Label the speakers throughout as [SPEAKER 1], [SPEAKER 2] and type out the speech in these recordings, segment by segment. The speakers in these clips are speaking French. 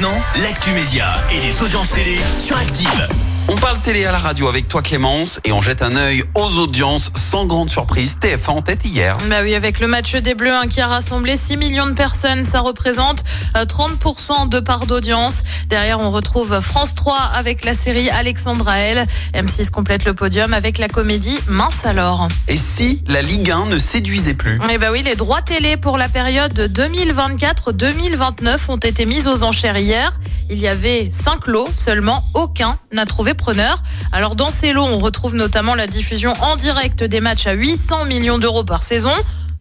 [SPEAKER 1] maintenant, l'actu média et les audiences télé sur Active.
[SPEAKER 2] On parle télé à la radio avec toi Clémence et on jette un œil aux audiences sans grande surprise. TF1 en tête hier.
[SPEAKER 3] Bah oui, avec le match des Bleus hein, qui a rassemblé 6 millions de personnes, ça représente euh, 30% de part d'audience. Derrière, on retrouve France 3 avec la série Alexandra L. M6 complète le podium avec la comédie Mince alors.
[SPEAKER 2] Et si la Ligue 1 ne séduisait plus?
[SPEAKER 3] Eh bah oui, les droits télé pour la période 2024-2029 ont été mis aux enchères hier. Il y avait 5 lots, seulement aucun n'a trouvé preneur. Alors dans ces lots, on retrouve notamment la diffusion en direct des matchs à 800 millions d'euros par saison.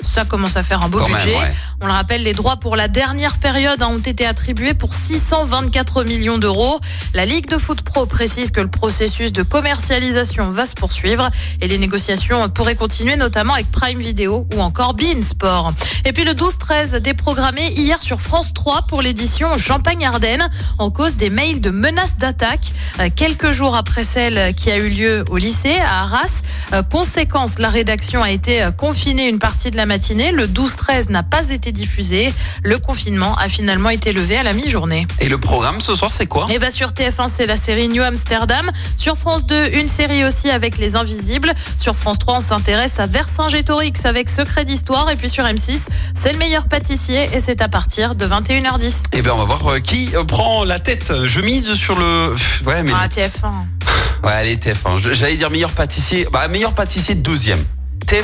[SPEAKER 3] Ça commence à faire un beau
[SPEAKER 2] Quand même,
[SPEAKER 3] budget.
[SPEAKER 2] ouais.
[SPEAKER 3] On le rappelle, les droits pour la dernière période hein, ont été attribués pour 624 millions d'euros. La Ligue de foot pro précise que le processus de commercialisation va se poursuivre et les négociations pourraient continuer notamment avec Prime Video ou encore Bein Sport. Et puis le 12-13 déprogrammé hier sur France 3 pour l'édition Champagne-Ardenne en cause des mails de menaces d'attaque euh, quelques jours après celle qui a eu lieu au lycée à Arras. Euh, Conséquence, la rédaction a été euh, confinée une partie de la matinée. Le 12-13 n'a pas été diffusé. Le confinement a finalement été levé à la mi-journée.
[SPEAKER 2] Et le programme ce soir c'est quoi?
[SPEAKER 3] Et bah sur TF1, c'est la série New Amsterdam. Sur France 2, une série aussi avec Les Invisibles. Sur France 3, on s'intéresse à Vercingétorix avec Secret d'Histoire. Et puis sur M6, c'est le meilleur pâtissier et c'est à partir de 21h10.
[SPEAKER 2] Eh bien on va voir euh, qui euh, prend la tête. Je mise sur le... Ouais mais...
[SPEAKER 3] Ah, TF1.
[SPEAKER 2] Ouais allez TF1. Je- J'allais dire meilleur pâtissier. Bah meilleur pâtissier deuxième. TF1,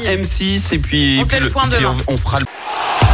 [SPEAKER 3] Allez, dis.
[SPEAKER 2] M6 et puis...
[SPEAKER 3] On
[SPEAKER 2] puis
[SPEAKER 3] fait le point demain.
[SPEAKER 2] on, on fera le...